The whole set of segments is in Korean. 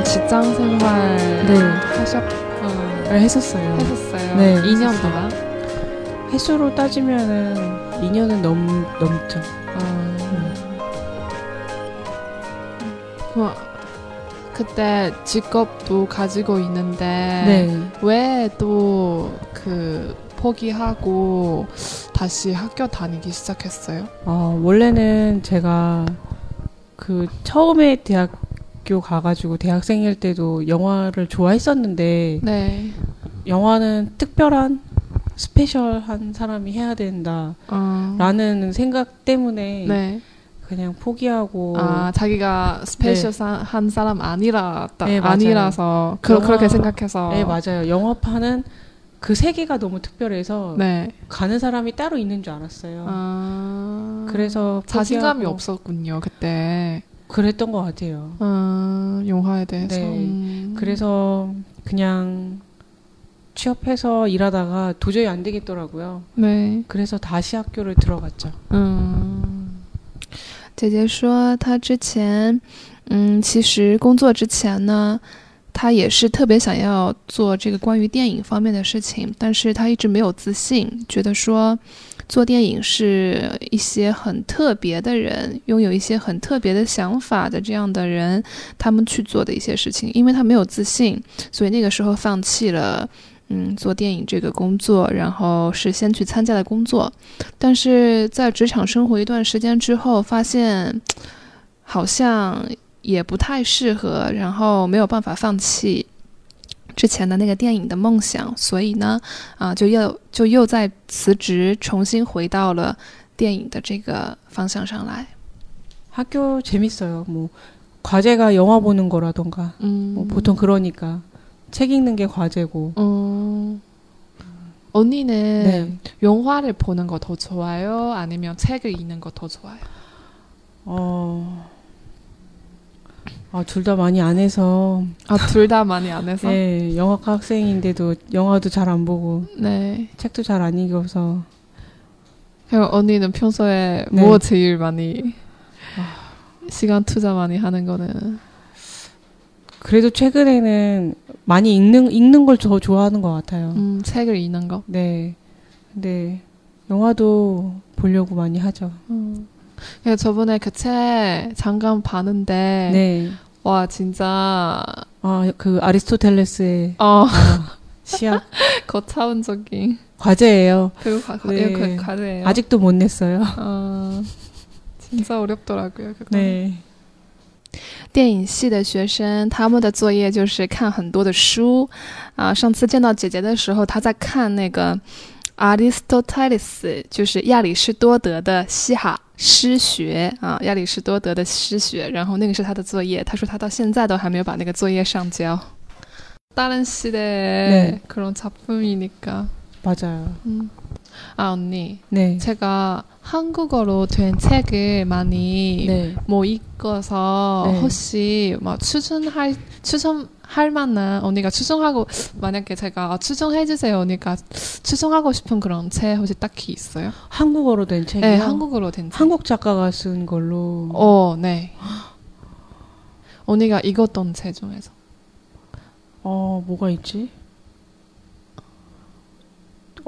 원래는 직장 생활 네. 하셨 어, 했었어요. 했었어요. 네, 2년 했었어요. 동안. 횟수로 따지면은 2년은 넘 넘죠. 어. 그, 그때 직업도 가지고 있는데 네. 왜또그 포기하고 다시 학교 다니기 시작했어요? 어, 원래는 제가 그 처음에 대학 교 가가지고 대학생일 때도 영화를 좋아했었는데 네. 영화는 특별한 스페셜한 사람이 해야 된다라는 어. 생각 때문에 네. 그냥 포기하고 아 자기가 스페셜한 사람 아니라 네, 맞아요. 아니라서 그, 영화- 그렇게 생각해서 네 맞아요 영화파는 그 세계가 너무 특별해서 네. 가는 사람이 따로 있는 줄 알았어요. 아, 그래서 자신감이 포기하고 없었군요 그때 그랬던 것 같아요. 어, 영화에 대해서 네. 음. 그래서 그냥 취업해서 일하다가 도저히 안 되겠더라고요. 네. 그래서 다시 학교를 들어갔죠. 嗯，姐姐说，她之前，嗯，其实工作之前呢， 他也是特别想要做这个关于电影方面的事情，但是他一直没有自信，觉得说做电影是一些很特别的人，拥有一些很特别的想法的这样的人，他们去做的一些事情，因为他没有自信，所以那个时候放弃了。嗯，做电影这个工作，然后是先去参加了工作，但是在职场生活一段时间之后，发现好像也不太适合，然后没有办法放弃之前的那个电影的梦想，所以呢，啊、就又就又在辞职，重新回到了电影的这个方向上来。 학교 재밌어요. 뭐 과제가 영화 보는 거라던가 음, 뭐 보통 그러니까 책 읽는 게 과제고. 음, 언니는 네. 영화를 보는 거 더 좋아요? 아니면 책을 읽는 거 더 좋아요? 어. 아, 둘 다 많이 안 해서. 아, 둘 다 많이 안 해서? 네, 영화과 학생인데도 영화도 잘 안 보고 네. 책도 잘 안 읽어서 그럼 언니는 평소에 네. 뭐 제일 많이 시간 투자 많이 하는 거는 그래도 최근에는 많이 읽는 읽는 걸 더 좋아하는 것 같아요. 음, 책을 읽는 거. 네. 근데 영화도 보려고 많이 하죠. 음. 그래서 저번에 그 책 잠깐 봤는데 네. 와 진짜 아, 그 아리스토텔레스의 어 아, 시약 거차원적인 과제예요. 그 과, 네. 그 과제예요. 아직도 못 냈어요. 어, 진짜 어렵더라고요. 그거. 对，电影系的学生，他们的作业就是看很多的书啊。上次见到姐姐的时候，她在看那个 Aristoteles，就是亚里士多德的西哈诗学啊，亚里士多德的诗学。然后那个是她的作业，她说她到现在都还没有把那个作业上交。다른시대 네. 그런 작품이니까. 맞아요. 음. 아 언니, 네. 제가 한국어로 된 책을 많이 네. 뭐 읽어서 네. 혹시 막 추천할 추천할 만한 언니가 추천하고 만약에 제가 아, 추천해 주세요 언니가 추천하고 싶은 그런 책 혹시 딱히 있어요? 한국어로 된 책이요. 네, 한국어로 된 책. 한국 작가가 쓴 걸로. 어, 네. 언니가 읽었던 책 중에서. 어, 뭐가 있지?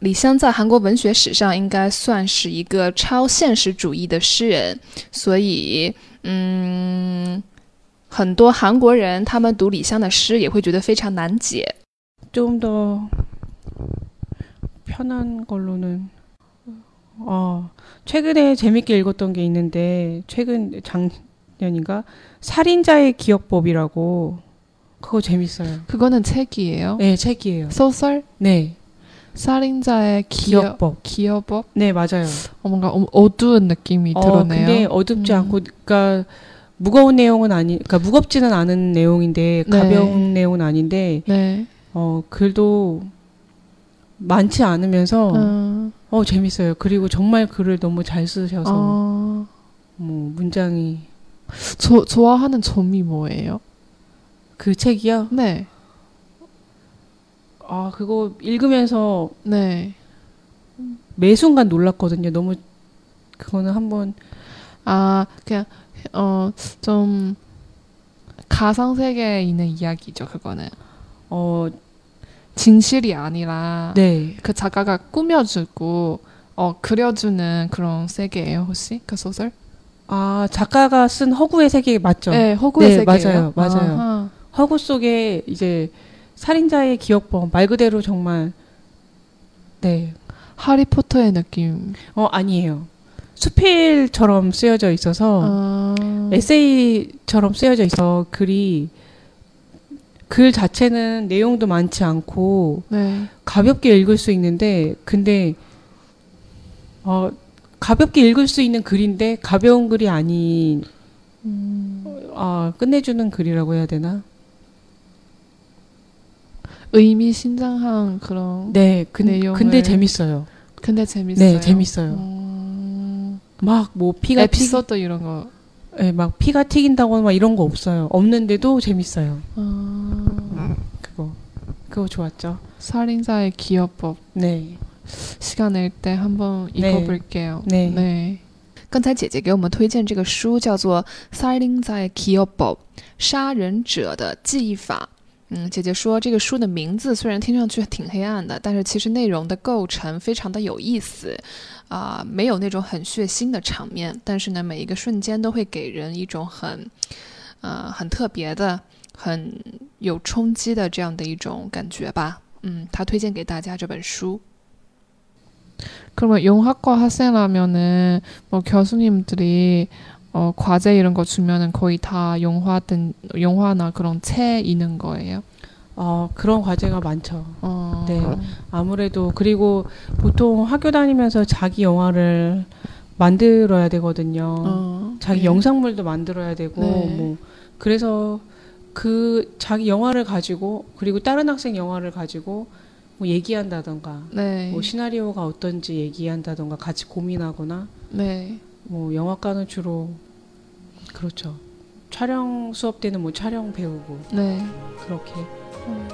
李湘在韩国文学史上应该算是一个超现实主义的诗人，所以嗯，很多韩国人他们读李湘的诗也会觉得非常难解。 좀 더 편한 걸로는 어, 최근에 재밌게 읽었던 게 있는데 최근 작년인가 살인자의 기억법이라고 그거 재밌어요. 그거는 책이에요? 네, 책이에요. 소설? 네. 살인자의 기억 기억법. 기억법? 네, 맞아요. 어, 뭔가 어- 어두운 느낌이 어, 드러네요. 근데 어둡지 음. 않고 그러니까 무거운 내용은 아니 그러니까 무겁지는 않은 내용인데 네. 가벼운 내용은 아닌데 네. 어, 글도 많지 않으면서 음. 어, 재밌어요. 그리고 정말 글을 너무 잘 쓰셔서 어. 뭐 문장이 조, 좋아하는 점이 뭐예요? 그 책이요. 네. 아, 그거 읽으면서 네. 매 순간 놀랐거든요. 너무 그거는 한번 아, 그냥 어, 좀 가상 세계에 있는 이야기죠, 그거는. 어, 진실이 아니라 네. 그 작가가 꾸며주고 어, 그려주는 그런 세계예요, 혹시? 그 소설? 아, 작가가 쓴 허구의 세계 맞죠? 네, 허구의 네, 세계예요. 맞아요, 맞아요. 아하. 허구 속에 이제 살인자의 기억법 말 그대로 정말 네. 하리포터의 느낌. 어, 아니에요. 수필처럼 쓰여져 있어서 아, 에세이처럼 쓰여져 있어 글이 글 자체는 내용도 많지 않고 네. 가볍게 읽을 수 있는데 근데 어 가볍게 읽을 수 있는 글인데 가벼운 글이 아닌 음, 아 끝내주는 글이라고 해야 되나? 의미심장한 그런. 네, 근, 내용을- 근데 재밌어요. 근데 재밌어요. 네, 재밌어요. 음, 막 뭐 피가 튀, 에피소드 이런 거. 네, 막 피가 튀긴다거나 막 이런 거 없어요. 없는데도 재밌어요. 아, 그거 그거 좋았죠. 살인자의 기어법. 네, 시간 낼 때 한번 네. 읽어볼게요. 네. 对，刚才姐姐给我们推荐这个书叫做《살인자의기억법》，杀人者的记忆法。 嗯，姐姐说这个书的名字虽然听上去挺黑暗的，但是其实内容的构成非常的有意思，啊、没有那种很血腥的场面，但是呢，每一个瞬间都会给人一种很，呃，很特别的、很有冲击的这样的一种感觉吧。嗯，她推荐给大家这本书。 그러면 영화과 학생라면은 뭐 교수님들이 어, 과제 이런 거 주면은 거의 다 영화든 영화나 그런 책 있는 거예요. 어 그런 과제가 많죠. 어, 네. 아무래도 그리고 보통 학교 다니면서 자기 영화를 만들어야 되거든요. 어, 자기 네. 영상물도 만들어야 되고 네. 뭐 그래서 그 자기 영화를 가지고 그리고 다른 학생 영화를 가지고 뭐 얘기한다던가 네. 뭐 시나리오가 어떤지 얘기한다던가 같이 고민하거나 네. 뭐 영화과는 주로 그렇죠. 촬영 수업 때는 뭐 촬영 배우고 네. 그렇게 음.